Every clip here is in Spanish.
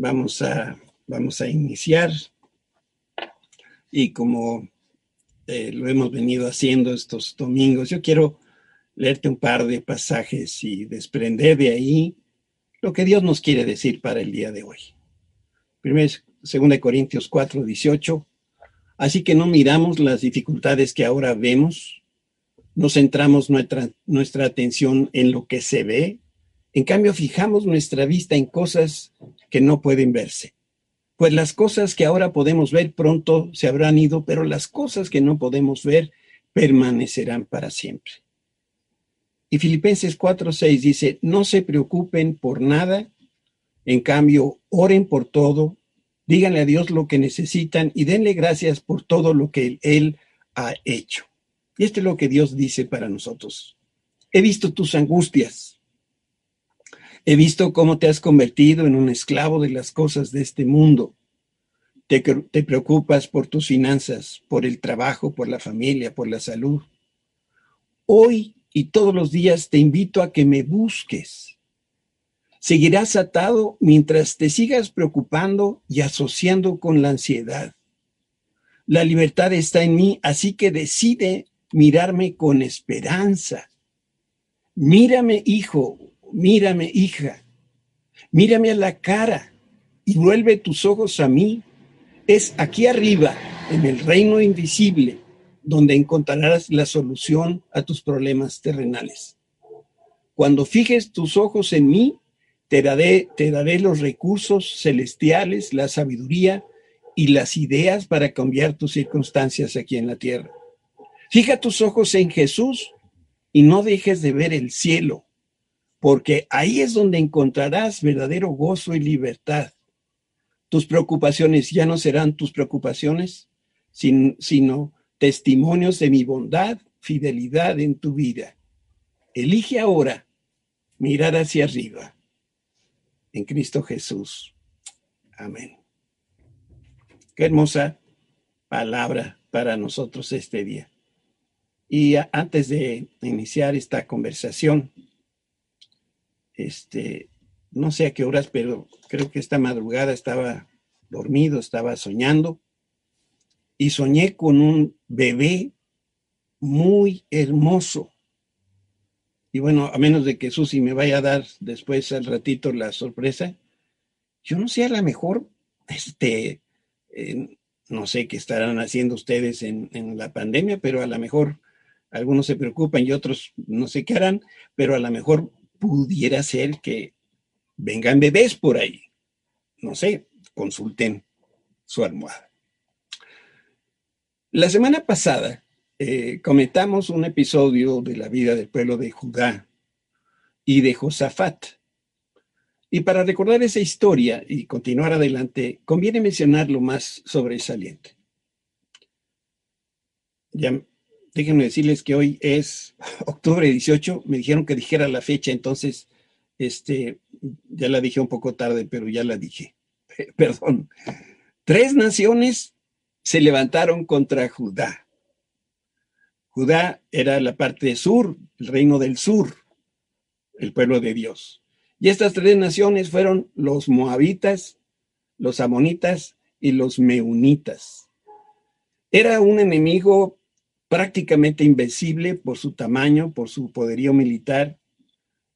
vamos a, vamos a iniciar. Y como eh, lo hemos venido haciendo estos domingos, yo quiero leerte un par de pasajes y desprender de ahí lo que Dios nos quiere decir para el día de hoy. Primero, 2 Corintios 4, 18. Así que no miramos las dificultades que ahora vemos, no centramos nuestra, nuestra atención en lo que se ve, en cambio fijamos nuestra vista en cosas que no pueden verse. Pues las cosas que ahora podemos ver pronto se habrán ido, pero las cosas que no podemos ver permanecerán para siempre. Y Filipenses 4:6 dice, no se preocupen por nada, en cambio, oren por todo, díganle a Dios lo que necesitan y denle gracias por todo lo que Él ha hecho. Y esto es lo que Dios dice para nosotros. He visto tus angustias. He visto cómo te has convertido en un esclavo de las cosas de este mundo. Te, preocupas por tus finanzas, por el trabajo, por la familia, por la salud. Hoy y todos los días te invito a que me busques. Seguirás atado mientras te sigas preocupando y asociando con la ansiedad. La libertad está en mí, así que decide mirarme con esperanza. Mírame, hijo, mírame, hija. Mírame a la cara y vuelve tus ojos a mí. Es aquí arriba, en el reino invisible, donde encontrarás la solución a tus problemas terrenales. Cuando fijes tus ojos en mí, te daré, te daré los recursos celestiales, la sabiduría y las ideas para cambiar tus circunstancias aquí en la tierra. Fija tus ojos en Jesús y no dejes de ver el cielo, porque ahí es donde encontrarás verdadero gozo y libertad. Tus preocupaciones ya no serán tus preocupaciones, sino testimonios de mi bondad, fidelidad en tu vida. Elige ahora mirar hacia arriba. En Cristo Jesús. Amén. Qué hermosa palabra para nosotros este día. Y antes de iniciar esta conversación, este, no sé a qué horas, pero creo que esta madrugada estaba dormido, estaba soñando y soñé con un bebé muy hermoso. Y bueno, a menos de que Susi me vaya a dar después al ratito la sorpresa, yo no sé, a lo mejor, este, no sé qué estarán haciendo ustedes en, en, la pandemia, pero a lo mejor algunos se preocupan y otros no sé qué harán, pero a lo mejor pudiera ser que vengan bebés por ahí. No sé, consulten su almohada. La semana pasada eh, comentamos un episodio de la vida del pueblo de Judá y de Josafat. Y para recordar esa historia y continuar adelante, conviene mencionar lo más sobresaliente. Ya, déjenme decirles que hoy es octubre 18, me dijeron que dijera la fecha, entonces, este, ya la dije un poco tarde, pero ya la dije. Perdón. Tres naciones se levantaron contra Judá. Judá era la parte sur, el reino del sur, el pueblo de Dios. Y estas tres naciones fueron los moabitas, los amonitas y los meunitas. Era un enemigo prácticamente invencible por su tamaño, por su poderío militar.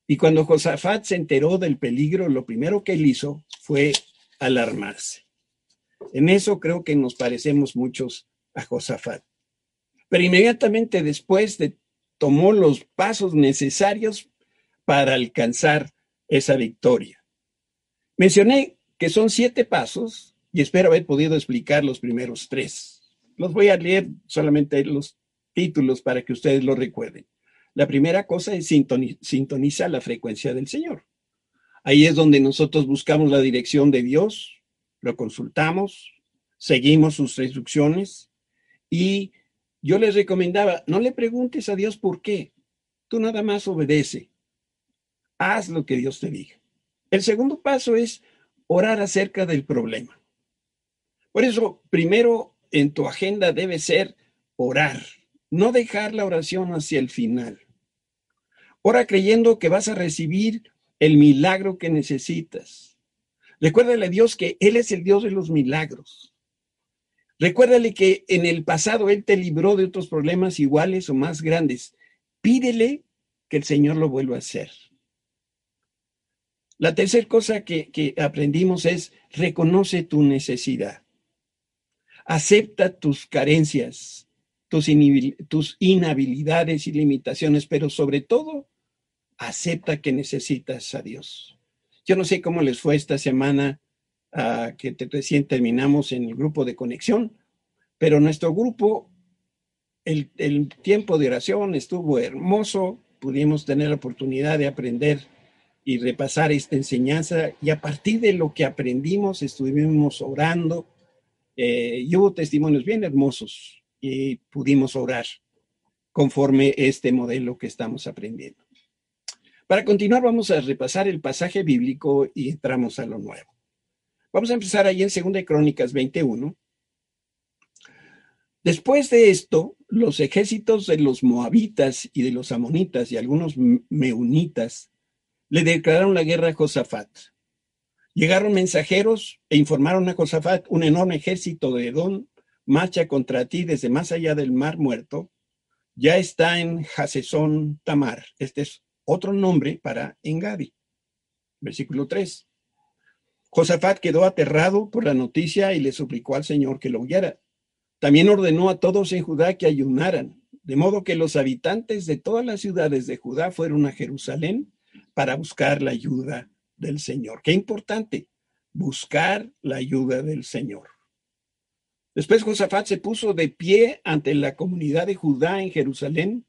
Y cuando Josafat se enteró del peligro, lo primero que él hizo fue alarmarse. En eso creo que nos parecemos muchos a Josafat. Pero inmediatamente después de, tomó los pasos necesarios para alcanzar esa victoria. Mencioné que son siete pasos y espero haber podido explicar los primeros tres. Los voy a leer solamente los títulos para que ustedes lo recuerden. La primera cosa es sintoniza la frecuencia del Señor. Ahí es donde nosotros buscamos la dirección de Dios, lo consultamos, seguimos sus instrucciones y yo les recomendaba, no le preguntes a Dios por qué, tú nada más obedece, haz lo que Dios te diga. El segundo paso es orar acerca del problema. Por eso, primero en tu agenda debe ser orar, no dejar la oración hacia el final. Ora creyendo que vas a recibir el milagro que necesitas Recuérdale a Dios que Él es el Dios de los milagros. Recuérdale que en el pasado Él te libró de otros problemas iguales o más grandes. Pídele que el Señor lo vuelva a hacer. La tercera cosa que, aprendimos es reconoce tu necesidad. Acepta tus carencias, tus, tus inhabilidades y limitaciones, pero sobre todo, acepta que necesitas a Dios. Yo no sé cómo les fue esta semana uh, que recién terminamos en el grupo de conexión, pero nuestro grupo, el, el tiempo de oración estuvo hermoso, pudimos tener la oportunidad de aprender y repasar esta enseñanza y a partir de lo que aprendimos estuvimos orando eh, y hubo testimonios bien hermosos y pudimos orar conforme este modelo que estamos aprendiendo. Para continuar vamos a repasar el pasaje bíblico y entramos a lo nuevo. Vamos a empezar ahí en 2 Crónicas 21. Después de esto, los ejércitos de los moabitas y de los amonitas y algunos meunitas le declararon la guerra a Josafat. Llegaron mensajeros e informaron a Josafat, un enorme ejército de Edom marcha contra ti desde más allá del mar muerto, ya está en Hasesón Tamar. Este es otro nombre para Engadi. Versículo 3. Josafat quedó aterrado por la noticia y le suplicó al Señor que lo huyera. También ordenó a todos en Judá que ayunaran, de modo que los habitantes de todas las ciudades de Judá fueron a Jerusalén para buscar la ayuda del Señor. Qué importante, buscar la ayuda del Señor. Después Josafat se puso de pie ante la comunidad de Judá en Jerusalén,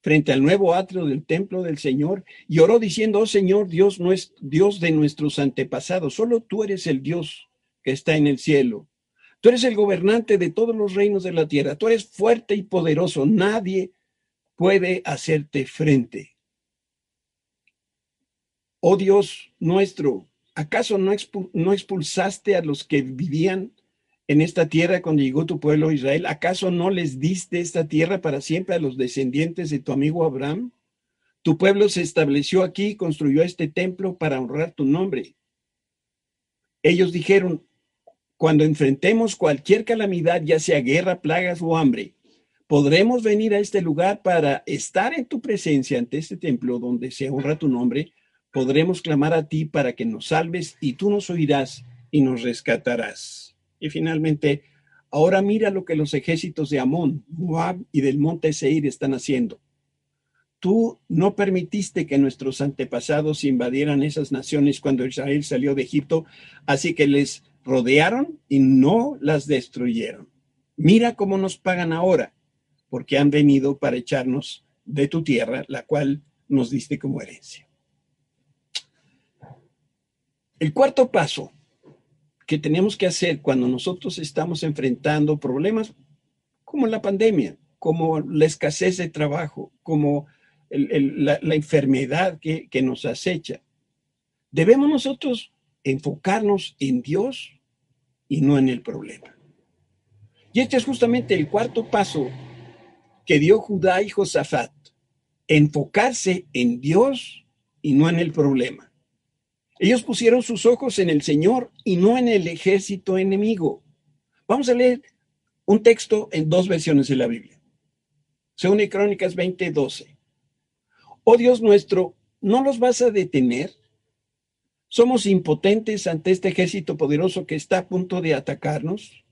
frente al nuevo atrio del templo del Señor, y oró diciendo, oh Señor, Dios, Dios de nuestros antepasados, solo tú eres el Dios que está en el cielo. Tú eres el gobernante de todos los reinos de la tierra. Tú eres fuerte y poderoso. Nadie puede hacerte frente. Oh Dios nuestro, ¿acaso no, expulsaste a los que vivían en esta tierra cuando llegó tu pueblo Israel? ¿Acaso no les diste esta tierra para siempre a los descendientes de tu amigo Abraham? Tu pueblo se estableció aquí y construyó este templo para honrar tu nombre. Ellos dijeron, cuando enfrentemos cualquier calamidad, ya sea guerra, plagas o hambre, podremos venir a este lugar para estar en tu presencia ante este templo donde se honra tu nombre podremos clamar a ti para que nos salves y tú nos oirás y nos rescatarás. Y finalmente, ahora mira lo que los ejércitos de Amón, Moab y del monte Seir están haciendo. Tú no permitiste que nuestros antepasados invadieran esas naciones cuando Israel salió de Egipto, así que les rodearon y no las destruyeron. Mira cómo nos pagan ahora, porque han venido para echarnos de tu tierra, la cual nos diste como herencia. El cuarto paso que tenemos que hacer cuando nosotros estamos enfrentando problemas como la pandemia, como la escasez de trabajo, como la, enfermedad que, que nos acecha, debemos nosotros enfocarnos en Dios y no en el problema. Y este es justamente el cuarto paso que dio Judá y Josafat, enfocarse en Dios y no en el problema. Ellos pusieron sus ojos en el Señor y no en el ejército enemigo. Vamos a leer un texto en dos versiones de la Biblia. Según Crónicas 20, 12. Oh Dios nuestro, ¿no los vas a detener? ¿Somos impotentes ante este ejército poderoso que está a punto de atacarnos?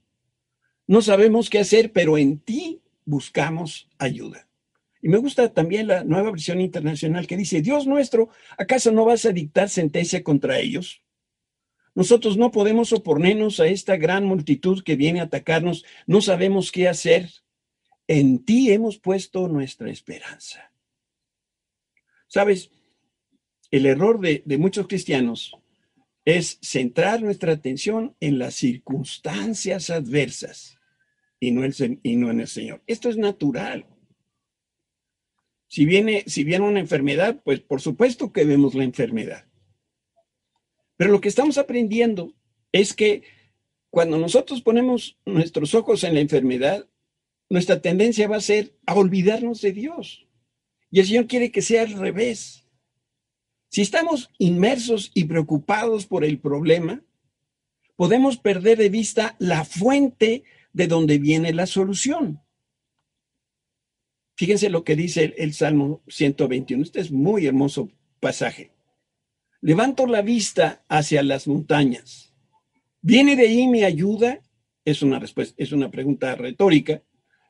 No sabemos qué hacer, pero en ti buscamos ayuda. Y me gusta también la nueva versión internacional que dice, Dios nuestro, ¿acaso no vas a dictar sentencia contra ellos? Nosotros no podemos oponernos a esta gran multitud que viene a atacarnos, no sabemos qué hacer. En ti hemos puesto nuestra esperanza. Sabes, el error de, muchos cristianos es centrar nuestra atención en las circunstancias adversas y no, en el Señor. Esto es natural. Si viene, si viene una enfermedad, pues por supuesto que vemos la enfermedad. Pero lo que estamos aprendiendo es que cuando nosotros ponemos nuestros ojos en la enfermedad, nuestra tendencia va a ser a olvidarnos de Dios. Y el Señor quiere que sea al revés. Si estamos inmersos y preocupados por el problema, podemos perder de vista la fuente de donde viene la solución. Fíjense lo que dice el, Salmo 121. Este es muy hermoso pasaje. Levanto la vista hacia las montañas. ¿Viene de ahí mi ayuda? Es una respuesta, es una pregunta retórica.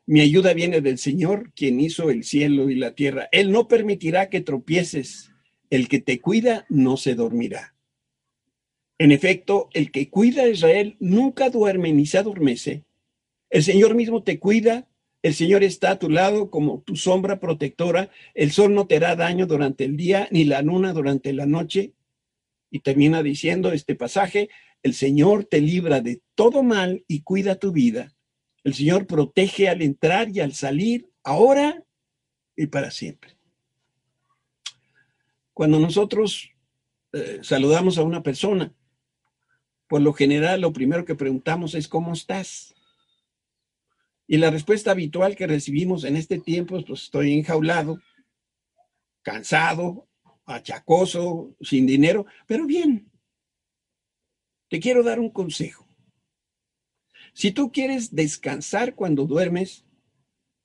Mi ayuda viene del Señor, quien hizo el cielo y la tierra. Él no permitirá que tropieces. El que te cuida no se dormirá. En efecto, el que cuida a Israel nunca duerme ni se adormece. El Señor mismo te cuida, el Señor está a tu lado como tu sombra protectora. El sol no te hará daño durante el día, ni la luna durante la noche. Y termina diciendo este pasaje, el Señor te libra de todo mal y cuida tu vida. El Señor protege al entrar y al salir, ahora y para siempre. Cuando nosotros eh, saludamos a una persona, por lo general lo primero que preguntamos es ¿cómo estás? Y la respuesta habitual que recibimos en este tiempo es pues estoy enjaulado, cansado, achacoso, sin dinero, pero bien. Te quiero dar un consejo. Si tú quieres descansar cuando duermes,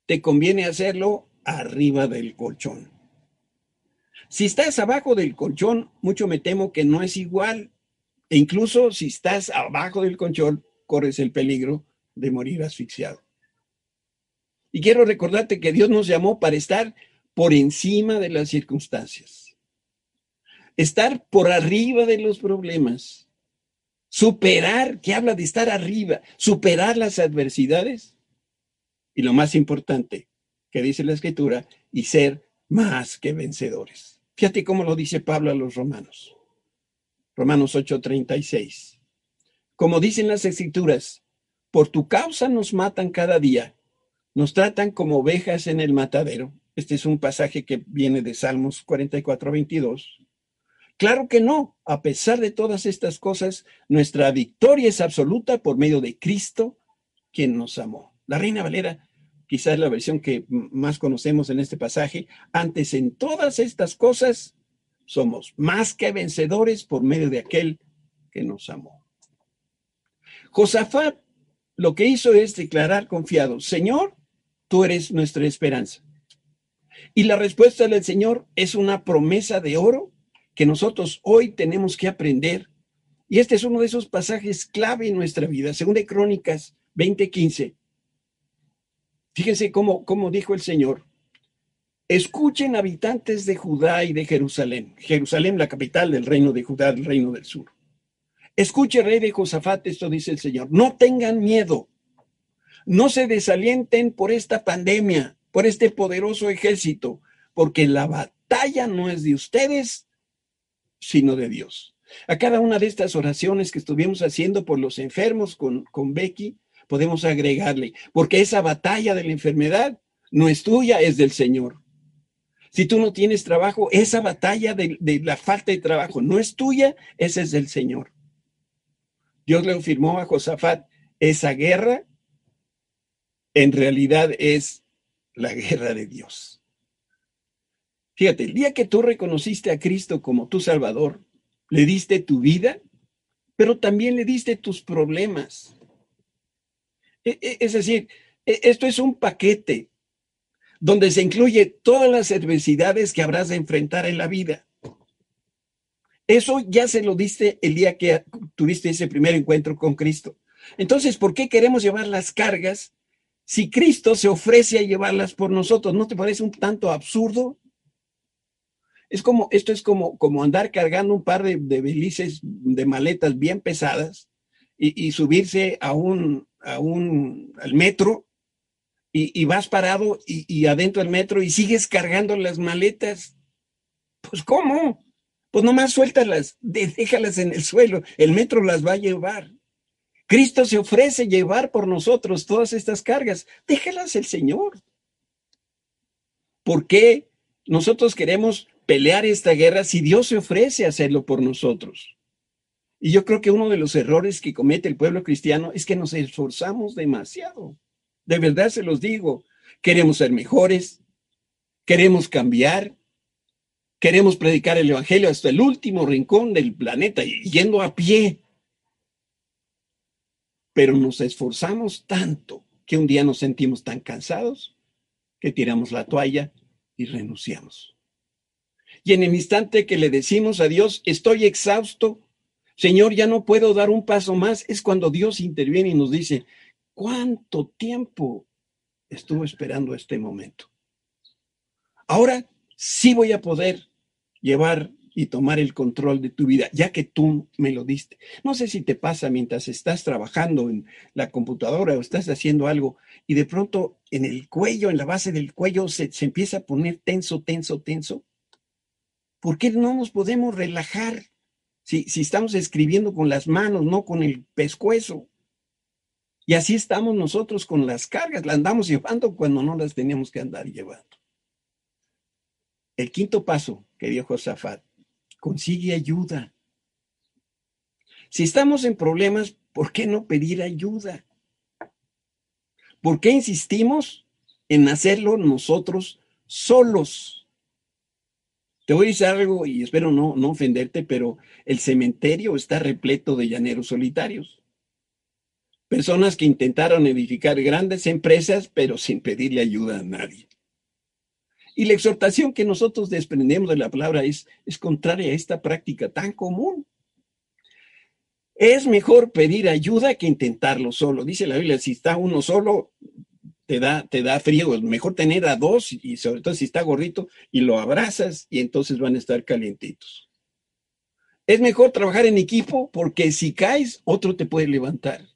te conviene hacerlo arriba del colchón. Si estás abajo del colchón, mucho me temo que no es igual. E incluso si estás abajo del colchón, corres el peligro de morir asfixiado. Y quiero recordarte que Dios nos llamó para estar por encima de las circunstancias. Estar por arriba de los problemas superar, que habla de estar arriba, superar las adversidades. Y lo más importante que dice la escritura, y ser más que vencedores. Fíjate cómo lo dice Pablo a los romanos. Romanos 8:36. Como dicen las escrituras, por tu causa nos matan cada día, nos tratan como ovejas en el matadero. Este es un pasaje que viene de Salmos 44:22. Claro que no. A pesar de todas estas cosas, nuestra victoria es absoluta por medio de Cristo, quien nos amó. La Reina Valera, quizás la versión que más conocemos en este pasaje, antes en todas estas cosas, somos más que vencedores por medio de aquel que nos amó. Josafat lo que hizo es declarar confiado, Señor, tú eres nuestra esperanza. Y la respuesta del Señor es una promesa de oro que nosotros hoy tenemos que aprender. Y este es uno de esos pasajes clave en nuestra vida, según de Crónicas 20:15. Fíjense cómo, cómo dijo el Señor. Escuchen habitantes de Judá y de Jerusalén. Jerusalén, la capital del reino de Judá, del reino del sur. Escuche, rey de Josafat, esto dice el Señor. No tengan miedo. No se desalienten por esta pandemia, por este poderoso ejército, porque la batalla no es de ustedes, sino de Dios. A cada una de estas oraciones que estuvimos haciendo por los enfermos con, con Becky, podemos agregarle, porque esa batalla de la enfermedad no es tuya, es del Señor. Si tú no tienes trabajo, esa batalla de, de, la falta de trabajo no es tuya, esa es del Señor. Dios le afirmó a Josafat, esa guerra en realidad es la guerra de Dios. Fíjate, el día que tú reconociste a Cristo como tu Salvador, le diste tu vida, pero también le diste tus problemas. E, e, es decir, e, esto es un paquete donde se incluye todas las adversidades que habrás de enfrentar en la vida. Eso ya se lo diste el día que tuviste ese primer encuentro con Cristo. Entonces, ¿por qué queremos llevar las cargas si Cristo se ofrece a llevarlas por nosotros? ¿No te parece un tanto absurdo? Es como, esto es como, como andar cargando un par de, de belices, de maletas bien pesadas y, y subirse a un, a un, al metro y, y vas parado y, y, adentro del metro y sigues cargando las maletas. Pues ¿cómo? Pues nomás suéltalas, déjalas en el suelo, el metro las va a llevar. Cristo se ofrece llevar por nosotros todas estas cargas, déjalas el Señor. ¿Por qué nosotros queremos pelear esta guerra si Dios se ofrece a hacerlo por nosotros. Y yo creo que uno de los errores que comete el pueblo cristiano es que nos esforzamos demasiado. De verdad se los digo. Queremos ser mejores, queremos cambiar, queremos predicar el Evangelio hasta el último rincón del planeta, yendo a pie. Pero nos esforzamos tanto que un día nos sentimos tan cansados que tiramos la toalla y renunciamos. Y en el instante que le decimos a Dios, estoy exhausto, Señor, ya no puedo dar un paso más, es cuando Dios interviene y nos dice, ¿cuánto tiempo estuvo esperando este momento? Ahora sí voy a poder llevar y tomar el control de tu vida, ya que tú me lo diste. No sé si te pasa mientras estás trabajando en la computadora o estás haciendo algo y de pronto en el cuello, en la base del cuello, se, empieza a poner tenso, tenso, tenso. ¿Por qué no nos podemos relajar si, si estamos escribiendo con las manos, no con el pescuezo? Y así estamos nosotros con las cargas, las andamos llevando cuando no las teníamos que andar llevando. El quinto paso que Josafat consigue ayuda. Si estamos en problemas, ¿por qué no pedir ayuda? ¿Por qué insistimos en hacerlo nosotros solos? Te voy a decir algo y espero no, no ofenderte, pero el cementerio está repleto de llaneros solitarios. Personas que intentaron edificar grandes empresas, pero sin pedirle ayuda a nadie. Y la exhortación que nosotros desprendemos de la palabra es, es contraria a esta práctica tan común. Es mejor pedir ayuda que intentarlo solo. Dice la Biblia, si está uno solo, te da, te da frío. Es mejor tener a dos y sobre todo si está gordito y lo abrazas y entonces van a estar calientitos. Es mejor trabajar en equipo porque si caes, otro te puede levantar.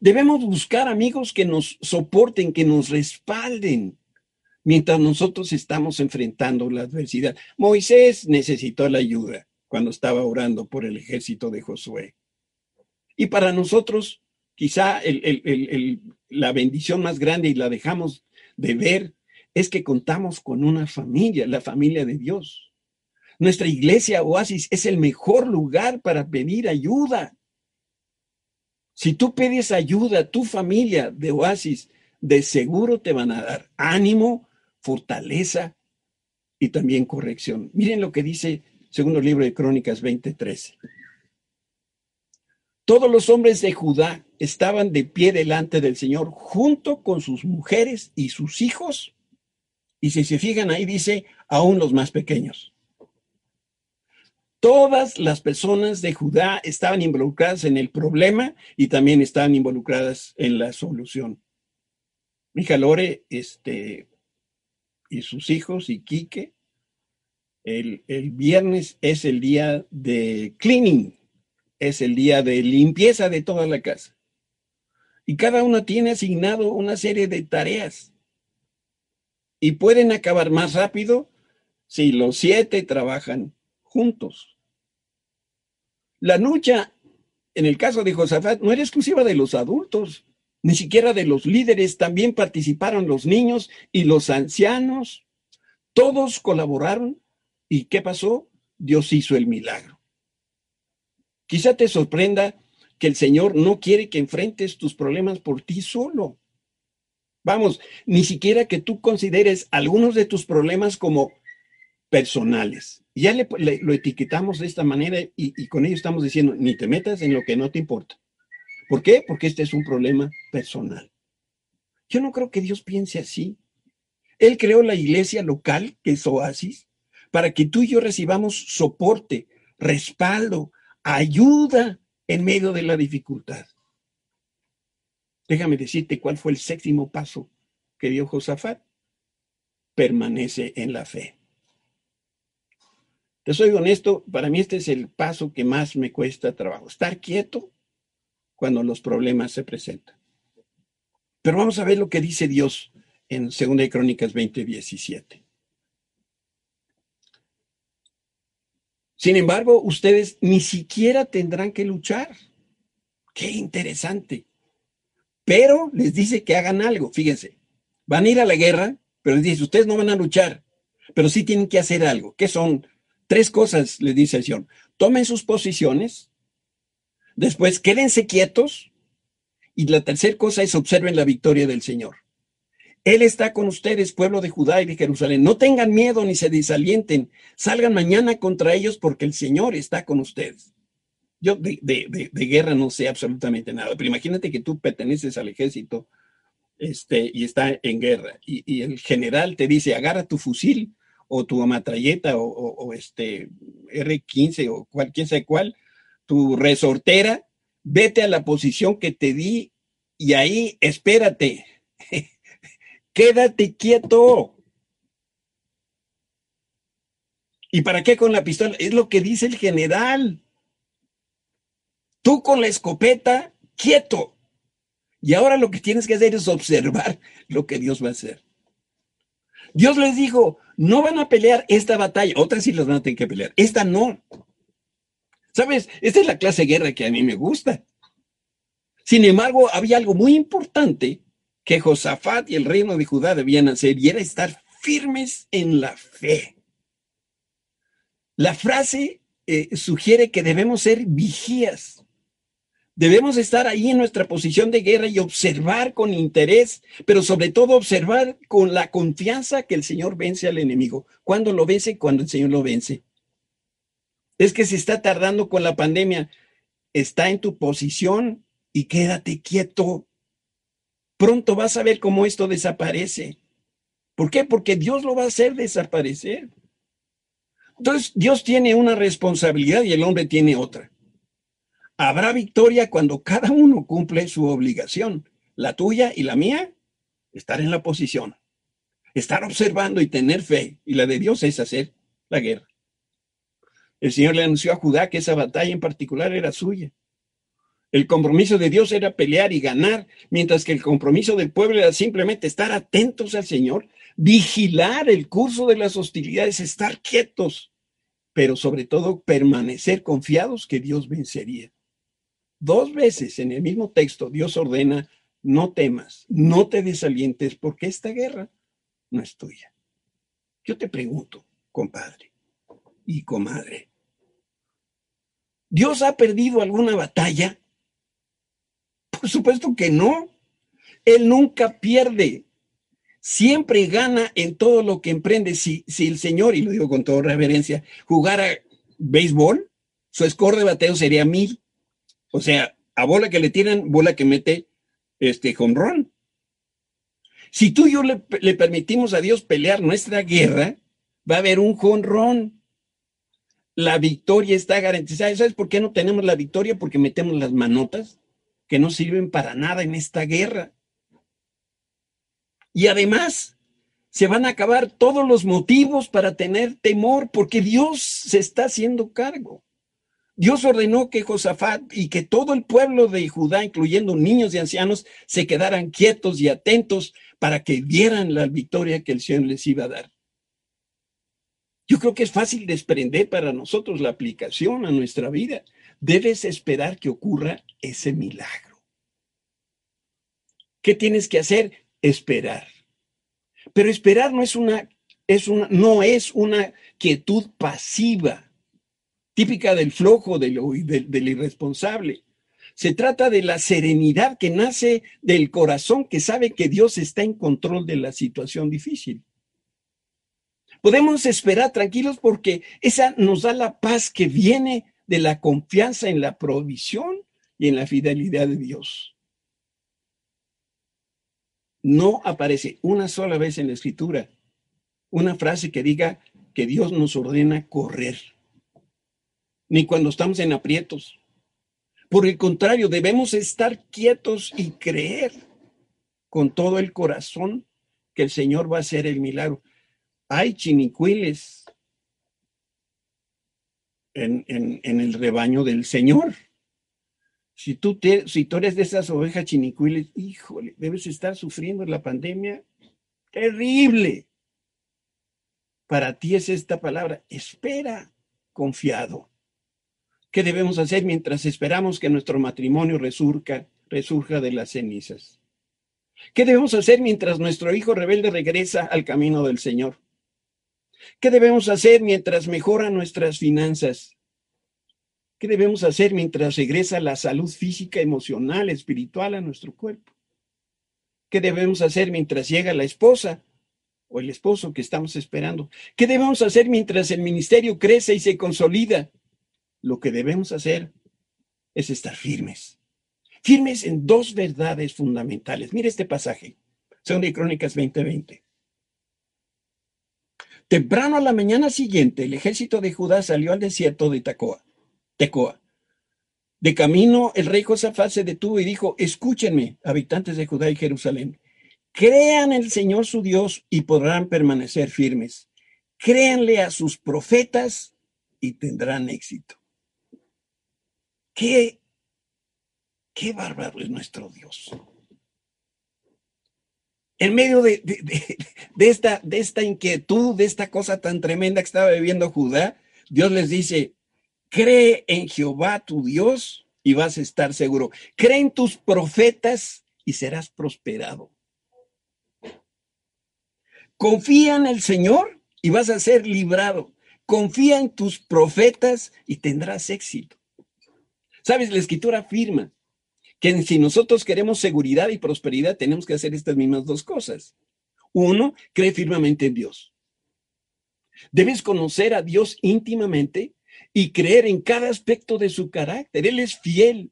Debemos buscar amigos que nos soporten, que nos respalden, mientras nosotros estamos enfrentando la adversidad. Moisés necesitó la ayuda cuando estaba orando por el ejército de Josué. Y para nosotros, quizá la bendición más grande y la dejamos de ver es que contamos con una familia, la familia de Dios. Nuestra iglesia Oasis es el mejor lugar para pedir ayuda. Si tú pides ayuda a tu familia de Oasis, de seguro te van a dar ánimo, fortaleza y también corrección. Miren lo que dice segundo libro de Crónicas 20:13. Todos los hombres de Judá estaban de pie delante del Señor junto con sus mujeres y sus hijos. Y si se fijan ahí dice, aún los más pequeños. Todas las personas de Judá estaban involucradas en el problema y también estaban involucradas en la solución. Lore, este, y sus hijos y Quique. El, el, viernes es el día de cleaning, es el día de limpieza de toda la casa. Y cada uno tiene asignado una serie de tareas. Y pueden acabar más rápido si los siete trabajan juntos. La lucha, en el caso de Josafat, no era exclusiva de los adultos ni siquiera de los líderes, también participaron los niños y los ancianos. Todos colaboraron. ¿Y qué pasó? Dios hizo el milagro. Quizá te sorprenda que el Señor no quiere que enfrentes tus problemas por ti solo. Vamos, ni siquiera que tú consideres algunos de tus problemas como personales. Ya le, lo etiquetamos de esta manera y, y con ello estamos diciendo, ni te metas en lo que no te importa. ¿Por qué? Porque este es un problema personal. Yo no creo que Dios piense así. Él creó la iglesia local, que es Oasis, para que tú y yo recibamos soporte, respaldo, ayuda en medio de la dificultad. Déjame decirte cuál fue el séptimo paso que dio Josafat. Permanece en la fe. Te soy honesto, para mí este es el paso que más me cuesta trabajo. Estar quieto cuando los problemas se presentan. Pero vamos a ver lo que dice Dios en 2 Crónicas 20, 17. Sin embargo, ustedes ni siquiera tendrán que luchar. Qué interesante. Pero les dice que hagan algo. Fíjense, van a ir a la guerra, pero les dice, ustedes no van a luchar, pero sí tienen que hacer algo. ¿Qué son? Tres cosas, les dice el Señor. Tomen sus posiciones, Después, quédense quietos. Y la tercera cosa es observen la victoria del Señor. Él está con ustedes, pueblo de Judá y de Jerusalén. No tengan miedo ni se desalienten. Salgan mañana contra ellos porque el Señor está con ustedes. Yo de, guerra no sé absolutamente nada, pero imagínate que tú perteneces al ejército este, y está en guerra y, el general te dice, agarra tu fusil o tu ametralleta o, este R-15 o cualquier sea cual, tu resortera, vete a la posición que te di y ahí espérate. Quédate quieto. ¿Y para qué con la pistola? Es lo que dice el general. Tú con la escopeta, quieto. Y ahora lo que tienes que hacer es observar lo que Dios va a hacer. Dios les dijo, no van a pelear esta batalla, otras sí las van a tener que pelear, esta no. ¿Sabes? Esta es la clase de guerra que a mí me gusta. Sin embargo, había algo muy importante que Josafat y el reino de Judá debían hacer y era estar firmes en la fe. La frase eh, sugiere que debemos ser vigías. Debemos estar ahí en nuestra posición de guerra y observar con interés, pero sobre todo observar con la confianza que el Señor vence al enemigo. ¿Cuándo lo vence? Cuando el Señor lo vence. Es que se está tardando con la pandemia. Está en tu posición y quédate quieto. Pronto vas a ver cómo esto desaparece. ¿Por qué? Porque Dios lo va a hacer desaparecer. Entonces, Dios tiene una responsabilidad y el hombre tiene otra. Habrá victoria cuando cada uno cumple su obligación. La tuya y la mía, estar en la posición, estar observando y tener fe. Y la de Dios es hacer la guerra. El Señor le anunció a Judá que esa batalla en particular era suya. El compromiso de Dios era pelear y ganar, mientras que el compromiso del pueblo era simplemente estar atentos al Señor, vigilar el curso de las hostilidades, estar quietos, pero sobre todo permanecer confiados que Dios vencería. Dos veces en el mismo texto Dios ordena, no temas, no te desalientes, porque esta guerra no es tuya. Yo te pregunto, compadre y comadre, ¿Dios ha perdido alguna batalla? Por supuesto que no. Él nunca pierde. Siempre gana en todo lo que emprende. Si, si el Señor, y lo digo con toda reverencia, jugara béisbol, su score de bateo sería mil. O sea, a bola que le tiran, bola que mete este jonrón. Si tú y yo le, le, permitimos a Dios pelear nuestra guerra, va a haber un jonrón. La victoria está garantizada. ¿Sabes por qué no tenemos la victoria? Porque metemos las manotas que no sirven para nada en esta guerra. Y además, se van a acabar todos los motivos para tener temor, porque Dios se está haciendo cargo. Dios ordenó que Josafat y que todo el pueblo de Judá, incluyendo niños y ancianos, se quedaran quietos y atentos para que vieran la victoria que el Señor les iba a dar. Yo creo que es fácil desprender para nosotros la aplicación a nuestra vida debes esperar que ocurra ese milagro. ¿Qué tienes que hacer? Esperar. Pero esperar no es una, es una, no es una quietud pasiva, típica del flojo, del, del, del irresponsable. Se trata de la serenidad que nace del corazón que sabe que Dios está en control de la situación difícil. Podemos esperar tranquilos porque esa nos da la paz que viene de la confianza en la provisión y en la fidelidad de Dios. No aparece una sola vez en la escritura una frase que diga que Dios nos ordena correr, ni cuando estamos en aprietos. Por el contrario, debemos estar quietos y creer con todo el corazón que el Señor va a hacer el milagro. Hay chinicuiles en, el rebaño del Señor. Si tú, te, si tú eres de esas ovejas chinicuiles, híjole, debes estar sufriendo la pandemia terrible. Para ti es esta palabra, espera confiado. ¿Qué debemos hacer mientras esperamos que nuestro matrimonio resurja, resurja de las cenizas? ¿Qué debemos hacer mientras nuestro hijo rebelde regresa al camino del Señor? ¿Qué debemos hacer mientras mejoran nuestras finanzas? ¿Qué debemos hacer mientras regresa la salud física, emocional, espiritual a nuestro cuerpo? ¿Qué debemos hacer mientras llega la esposa o el esposo que estamos esperando? ¿Qué debemos hacer mientras el ministerio crece y se consolida? Lo que debemos hacer es estar firmes. Firmes en dos verdades fundamentales. Mire este pasaje. Segunda de Crónicas 20:20. Temprano a la mañana siguiente, el ejército de Judá salió al desierto de Tecoa. Tecoa. De camino, el rey Josafat se detuvo y dijo, escúchenme, habitantes de Judá y Jerusalén. Crean el Señor su Dios y podrán permanecer firmes. Créanle a sus profetas y tendrán éxito. Qué, qué bárbaro es nuestro Dios. En medio de, esta, esta inquietud, de esta cosa tan tremenda que estaba viviendo Judá, Dios les dice, cree en Jehová tu Dios y vas a estar seguro. Cree en tus profetas y serás prosperado. Confía en el Señor y vas a ser librado. Confía en tus profetas y tendrás éxito. Sabes, la escritura afirma que si nosotros queremos seguridad y prosperidad, tenemos que hacer estas mismas dos cosas. Uno, cree firmemente en Dios. Debes conocer a Dios íntimamente y creer en cada aspecto de su carácter. Él es fiel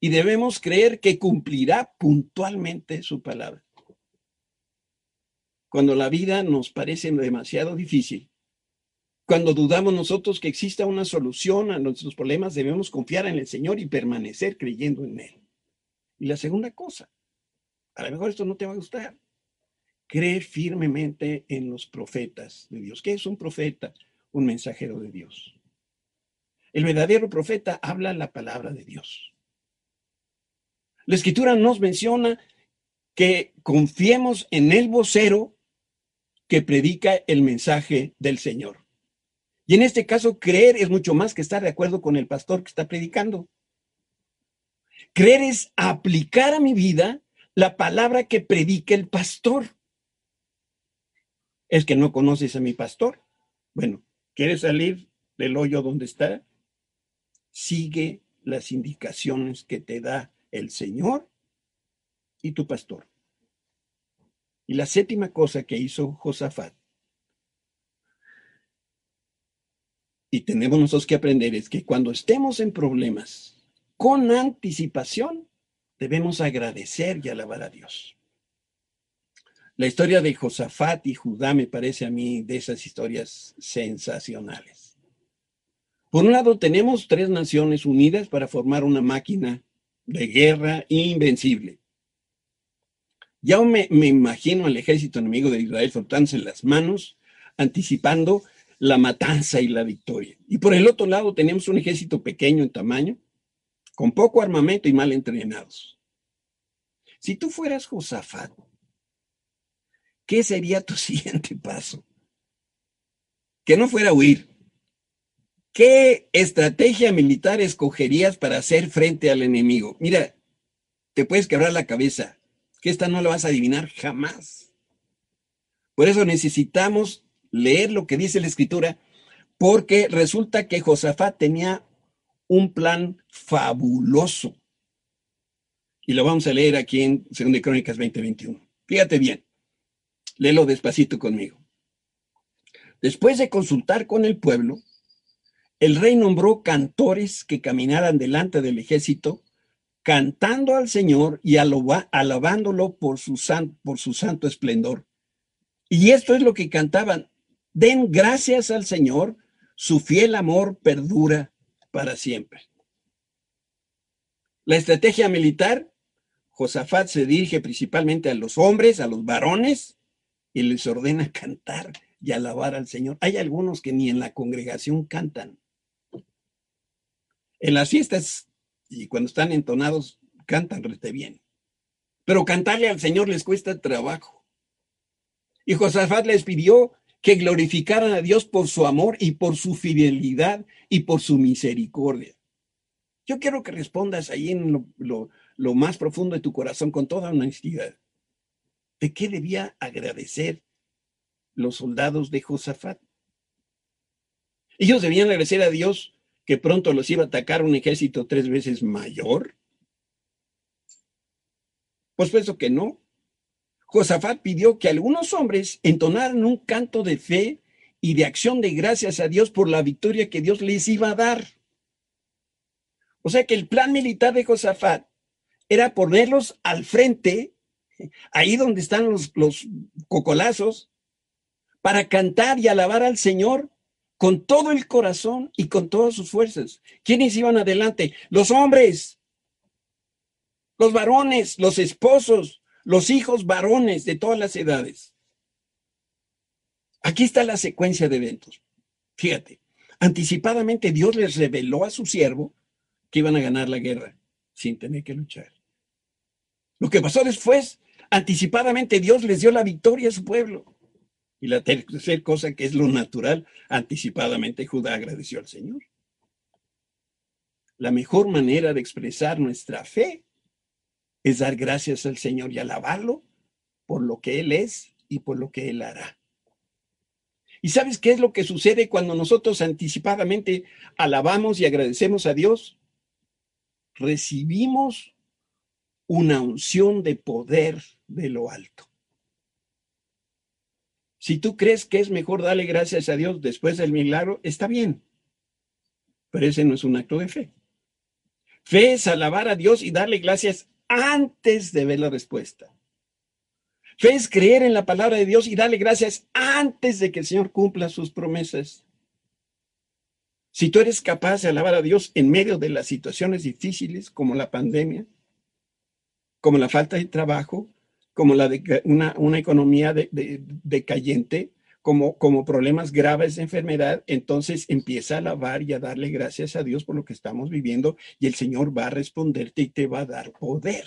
y debemos creer que cumplirá puntualmente su palabra cuando la vida nos parece demasiado difícil, cuando dudamos nosotros que exista una solución a nuestros problemas, debemos confiar en el Señor y permanecer creyendo en Él. Y la segunda cosa, a lo mejor esto no te va a gustar, cree firmemente en los profetas de Dios. ¿Qué es un profeta? Un mensajero de Dios. El verdadero profeta habla la palabra de Dios. La escritura nos menciona que confiemos en el vocero que predica el mensaje del Señor. Y en este caso, creer es mucho más que estar de acuerdo con el pastor que está predicando. Creer es aplicar a mi vida la palabra que predica el pastor. Es que no conoces a mi pastor. Bueno, ¿quieres salir del hoyo donde está? Sigue las indicaciones que te da el Señor y tu pastor. Y la séptima cosa que hizo Josafat, y tenemos nosotros que aprender, es que cuando estemos en problemas, con anticipación, debemos agradecer y alabar a Dios. La historia de Josafat y Judá me parece a mí de esas historias sensacionales. Por un lado, tenemos tres naciones unidas para formar una máquina de guerra invencible. Ya me, imagino al ejército enemigo de Israel frotándose las manos, anticipando la matanza y la victoria. Y por el otro lado tenemos un ejército pequeño en tamaño, con poco armamento y mal entrenados. Si tú fueras Josafat, ¿qué sería tu siguiente paso? Que no fuera huir. ¿Qué estrategia militar escogerías para hacer frente al enemigo? Mira, te puedes quebrar la cabeza que esta no la vas a adivinar jamás. Por eso necesitamos leer lo que dice la escritura, porque resulta que Josafat tenía un plan fabuloso. Y lo vamos a leer aquí en 2 Crónicas 20:21. Fíjate bien, léelo despacito conmigo. Después de consultar con el pueblo, el rey nombró cantores que caminaran delante del ejército cantando al Señor y alabándolo por su, por su santo esplendor. Y esto es lo que cantaban. Den gracias al Señor, su fiel amor perdura para siempre. La estrategia militar, Josafat se dirige principalmente a los hombres, a los varones, y les ordena cantar y alabar al Señor. Hay algunos que ni en la congregación cantan. En las fiestas y cuando están entonados cantan rete bien. Pero cantarle al Señor les cuesta trabajo. Y Josafat les pidió que glorificaran a Dios por su amor y por su fidelidad y por su misericordia. Yo quiero que respondas ahí en lo, lo más profundo de tu corazón con toda honestidad. ¿De qué debía agradecer los soldados de Josafat? Ellos debían agradecer a Dios que pronto los iba a atacar un ejército tres veces mayor? Pues eso que no. Josafat pidió que algunos hombres entonaran un canto de fe y de acción de gracias a Dios por la victoria que Dios les iba a dar. O sea que el plan militar de Josafat era ponerlos al frente, ahí donde están los, los cocolazos, para cantar y alabar al Señor con todo el corazón y con todas sus fuerzas. ¿Quiénes iban adelante? Los hombres, los varones, los esposos, los hijos varones de todas las edades. Aquí está la secuencia de eventos. Fíjate, anticipadamente Dios les reveló a su siervo que iban a ganar la guerra sin tener que luchar. Lo que pasó después, anticipadamente Dios les dio la victoria a su pueblo. Y la tercera cosa que es lo natural, anticipadamente Judá agradeció al Señor. La mejor manera de expresar nuestra fe es dar gracias al Señor y alabarlo por lo que Él es y por lo que Él hará. ¿Y sabes qué es lo que sucede cuando nosotros anticipadamente alabamos y agradecemos a Dios? Recibimos una unción de poder de lo alto. Si tú crees que es mejor darle gracias a Dios después del milagro, está bien. Pero ese no es un acto de fe. Fe es alabar a Dios y darle gracias antes de ver la respuesta. Fe es creer en la palabra de Dios y darle gracias antes de que el Señor cumpla sus promesas. Si tú eres capaz de alabar a Dios en medio de las situaciones difíciles como la pandemia, como la falta de trabajo, como la de una, una economía decayente, como, como problemas graves de enfermedad, entonces empieza a alabar y a darle gracias a Dios por lo que estamos viviendo y el Señor va a responderte y te va a dar poder.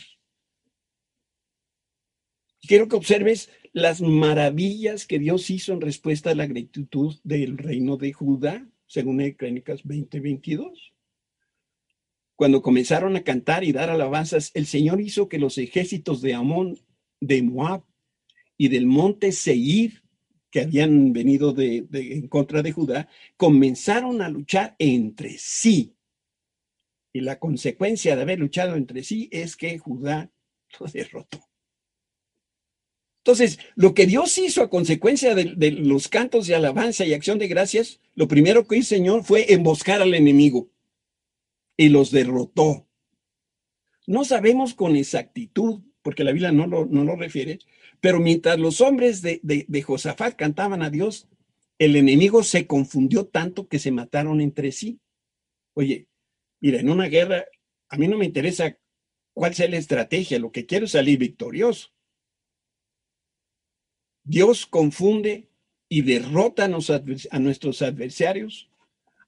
Quiero que observes las maravillas que Dios hizo en respuesta a la gratitud del reino de Judá, según el Crónicas 20:22. Cuando comenzaron a cantar y dar alabanzas, el Señor hizo que los ejércitos de Amón de Moab y del monte Seir, que habían venido de, en contra de Judá, comenzaron a luchar entre sí. Y la consecuencia de haber luchado entre sí es que Judá lo derrotó. Entonces, lo que Dios hizo a consecuencia de, de, los cantos de alabanza y acción de gracias, lo primero que hizo Señor fue emboscar al enemigo y los derrotó. No sabemos con exactitud porque la Biblia no lo, no lo refiere, pero mientras los hombres de, de, Josafat cantaban a Dios, el enemigo se confundió tanto que se mataron entre sí. Oye, mira, en una guerra, a mí no me interesa cuál sea la estrategia, lo que quiero es salir victorioso. Dios confunde y derrota a nuestros adversarios,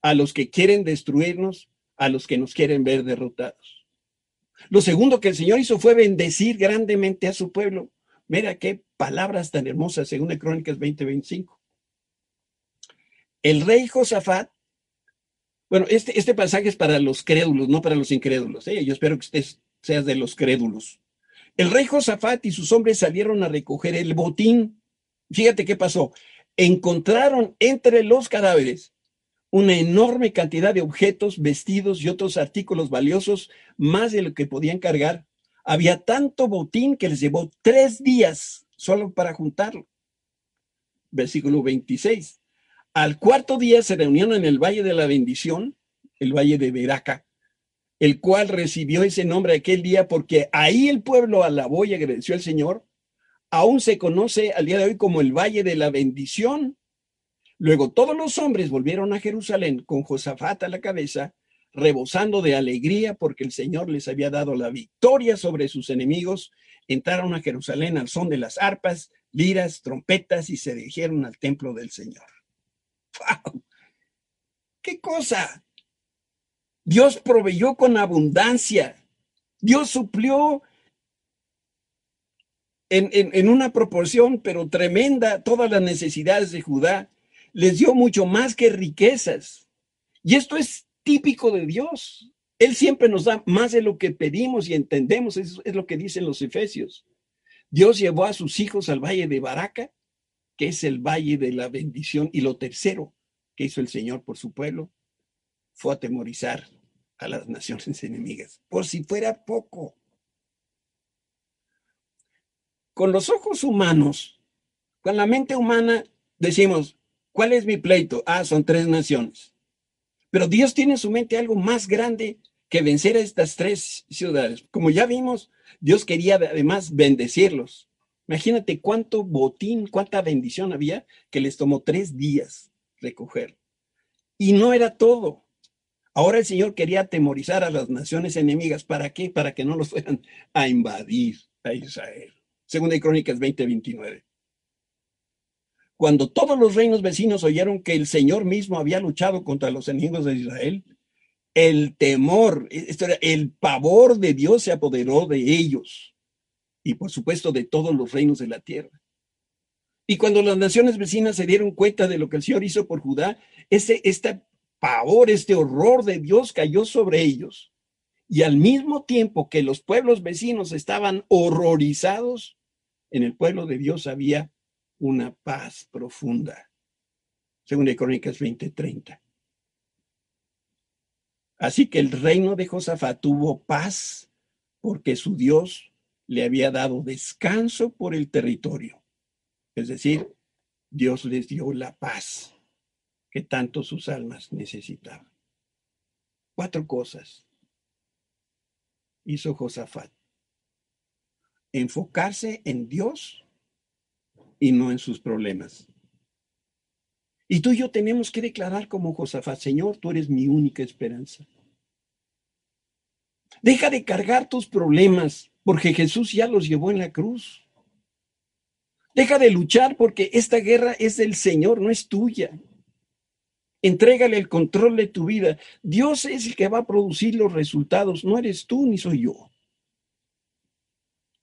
a los que quieren destruirnos, a los que nos quieren ver derrotados. Lo segundo que el Señor hizo fue bendecir grandemente a su pueblo. Mira qué palabras tan hermosas, según Crónicas 20:25. El rey Josafat, bueno, este, este pasaje es para los crédulos, no para los incrédulos. ¿eh? Yo espero que usted seas de los crédulos. El rey Josafat y sus hombres salieron a recoger el botín. Fíjate qué pasó. Encontraron entre los cadáveres una enorme cantidad de objetos, vestidos y otros artículos valiosos, más de lo que podían cargar. Había tanto botín que les llevó tres días solo para juntarlo. Versículo 26. Al cuarto día se reunieron en el Valle de la Bendición, el Valle de Veraca, el cual recibió ese nombre aquel día porque ahí el pueblo alabó y agradeció al Señor. Aún se conoce al día de hoy como el Valle de la Bendición Luego todos los hombres volvieron a Jerusalén con Josafat a la cabeza, rebosando de alegría porque el Señor les había dado la victoria sobre sus enemigos. Entraron a Jerusalén al son de las arpas, liras, trompetas y se dirigieron al templo del Señor. ¡Wow! ¡Qué cosa! Dios proveyó con abundancia. Dios suplió en, en, una proporción, pero tremenda, todas las necesidades de Judá les dio mucho más que riquezas. Y esto es típico de Dios. Él siempre nos da más de lo que pedimos y entendemos. Eso es lo que dicen los Efesios. Dios llevó a sus hijos al valle de Baraca, que es el valle de la bendición. Y lo tercero que hizo el Señor por su pueblo fue atemorizar a las naciones enemigas, por si fuera poco. Con los ojos humanos, con la mente humana, decimos, ¿Cuál es mi pleito? Ah, son tres naciones. Pero Dios tiene en su mente algo más grande que vencer a estas tres ciudades. Como ya vimos, Dios quería además bendecirlos. Imagínate cuánto botín, cuánta bendición había que les tomó tres días recoger. Y no era todo. Ahora el Señor quería atemorizar a las naciones enemigas. ¿Para qué? Para que no los fueran a invadir a Israel. Segunda de Crónicas 20:29. Cuando todos los reinos vecinos oyeron que el Señor mismo había luchado contra los enemigos de Israel, el temor, el pavor de Dios se apoderó de ellos y por supuesto de todos los reinos de la tierra. Y cuando las naciones vecinas se dieron cuenta de lo que el Señor hizo por Judá, ese, este pavor, este horror de Dios cayó sobre ellos. Y al mismo tiempo que los pueblos vecinos estaban horrorizados, en el pueblo de Dios había una paz profunda. Según de Crónicas 20:30. Así que el reino de Josafat tuvo paz porque su Dios le había dado descanso por el territorio. Es decir, Dios les dio la paz que tanto sus almas necesitaban. Cuatro cosas hizo Josafat. Enfocarse en Dios y no en sus problemas. Y tú y yo tenemos que declarar como Josafat, Señor, tú eres mi única esperanza. Deja de cargar tus problemas, porque Jesús ya los llevó en la cruz. Deja de luchar porque esta guerra es del Señor, no es tuya. Entrégale el control de tu vida. Dios es el que va a producir los resultados, no eres tú ni soy yo.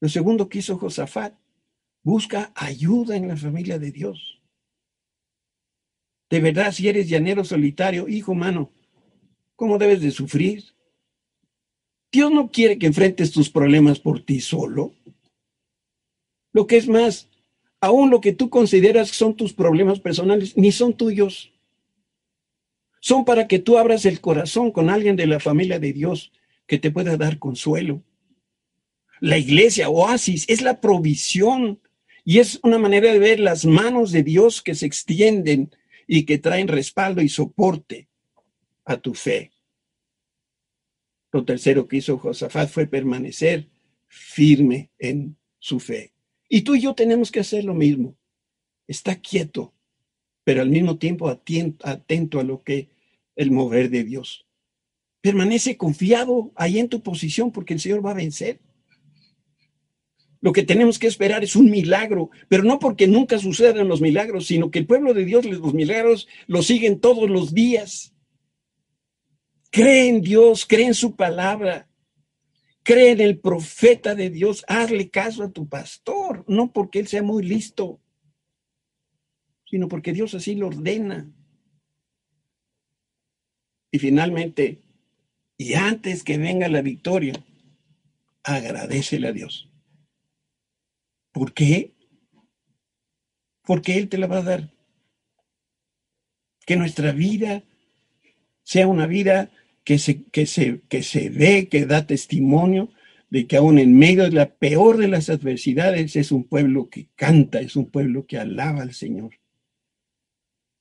Lo segundo que hizo Josafat, busca ayuda en la familia de Dios. De verdad, si eres llanero solitario, hijo mano, ¿cómo debes de sufrir? Dios no quiere que enfrentes tus problemas por ti solo. Lo que es más, aún lo que tú consideras son tus problemas personales, ni son tuyos. Son para que tú abras el corazón con alguien de la familia de Dios que te pueda dar consuelo. La iglesia, oasis, es la provisión y es una manera de ver las manos de Dios que se extienden y que traen respaldo y soporte a tu fe. Lo tercero que hizo Josafat fue permanecer firme en su fe. Y tú y yo tenemos que hacer lo mismo. Está quieto, pero al mismo tiempo atento a lo que el mover de Dios. Permanece confiado ahí en tu posición porque el Señor va a vencer. Lo que tenemos que esperar es un milagro, pero no porque nunca sucedan los milagros, sino que el pueblo de Dios, los milagros los siguen todos los días. Cree en Dios, cree en su palabra, cree en el profeta de Dios, hazle caso a tu pastor, no porque él sea muy listo, sino porque Dios así lo ordena. Y finalmente, y antes que venga la victoria, agradecele a Dios. ¿Por qué? Porque Él te la va a dar. Que nuestra vida sea una vida que se, que se, que se ve, que da testimonio de que aún en medio de la peor de las adversidades es un pueblo que canta, es un pueblo que alaba al Señor.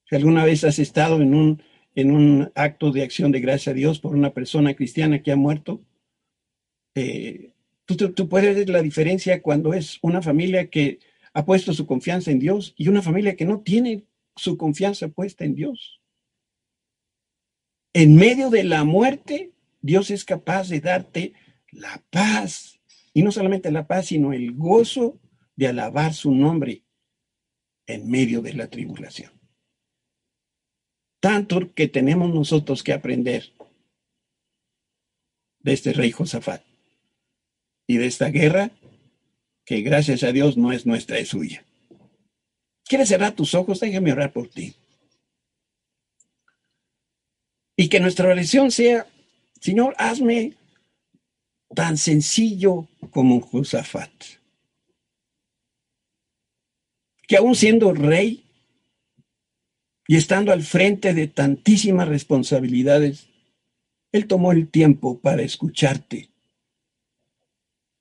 Si alguna vez has estado en un, en un acto de acción de gracia a Dios por una persona cristiana que ha muerto, eh, Tú, puedes ver la diferencia cuando es una familia que ha puesto su confianza en Dios y una familia que no tiene su confianza puesta en Dios. En medio de la muerte, Dios es capaz de darte la paz. Y no solamente la paz, sino el gozo de alabar su nombre en medio de la tribulación. Tanto que tenemos nosotros que aprender de este rey Josafat y de esta guerra que gracias a Dios no es nuestra, es suya. ¿Quieres cerrar tus ojos? Déjame orar por ti. Y que nuestra oración sea, Señor, hazme tan sencillo como Josafat. Que aún siendo rey y estando al frente de tantísimas responsabilidades, Él tomó el tiempo para escucharte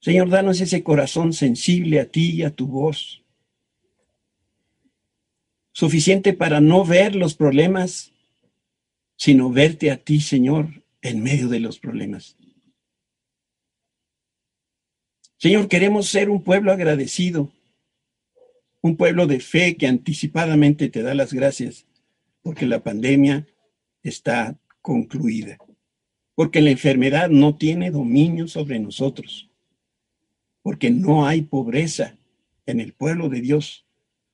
Señor, danos ese corazón sensible a ti y a tu voz. Suficiente para no ver los problemas, sino verte a ti, Señor, en medio de los problemas. Señor, queremos ser un pueblo agradecido, un pueblo de fe que anticipadamente te da las gracias porque la pandemia está concluida, porque la enfermedad no tiene dominio sobre nosotros, porque no hay pobreza en el pueblo de Dios,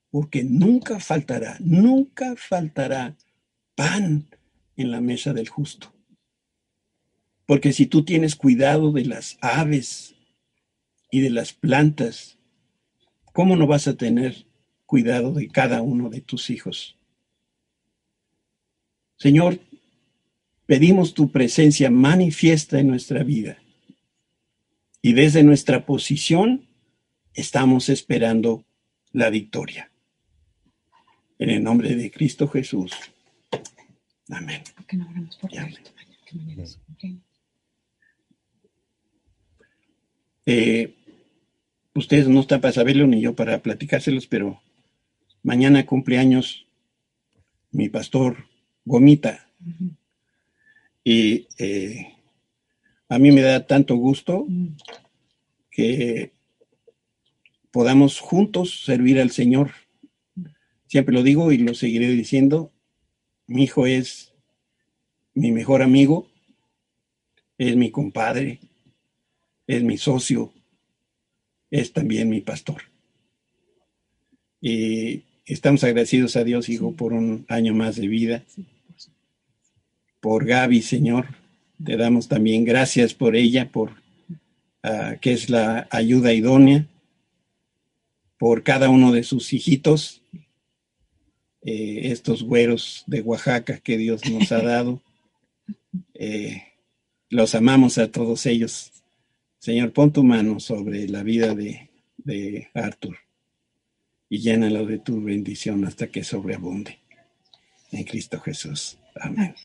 porque nunca faltará, nunca faltará pan en la mesa del justo. Porque si tú tienes cuidado de las aves y de las plantas, ¿cómo no vas a tener cuidado de cada uno de tus hijos? Señor, pedimos tu presencia manifiesta en nuestra vida. Y desde nuestra posición estamos esperando la victoria. En el nombre de Cristo Jesús. Amén. Eh, ustedes no están para saberlo ni yo para platicárselos, pero mañana cumpleaños mi pastor Gomita. Y eh, a mí me da tanto gusto mm. que podamos juntos servir al Señor. Siempre lo digo y lo seguiré diciendo. Mi hijo es mi mejor amigo, es mi compadre, es mi socio, es también mi pastor. Y estamos agradecidos a Dios, hijo, por un año más de vida. Por Gaby, Señor, te damos también gracias por ella, por uh, que es la ayuda idónea, por cada uno de sus hijitos, eh, estos güeros de Oaxaca que Dios nos ha dado. Eh, los amamos a todos ellos Señor, pon tu mano sobre la vida de, de Arthur y llénalo de tu bendición hasta que sobreabunde. En Cristo Jesús. Amén.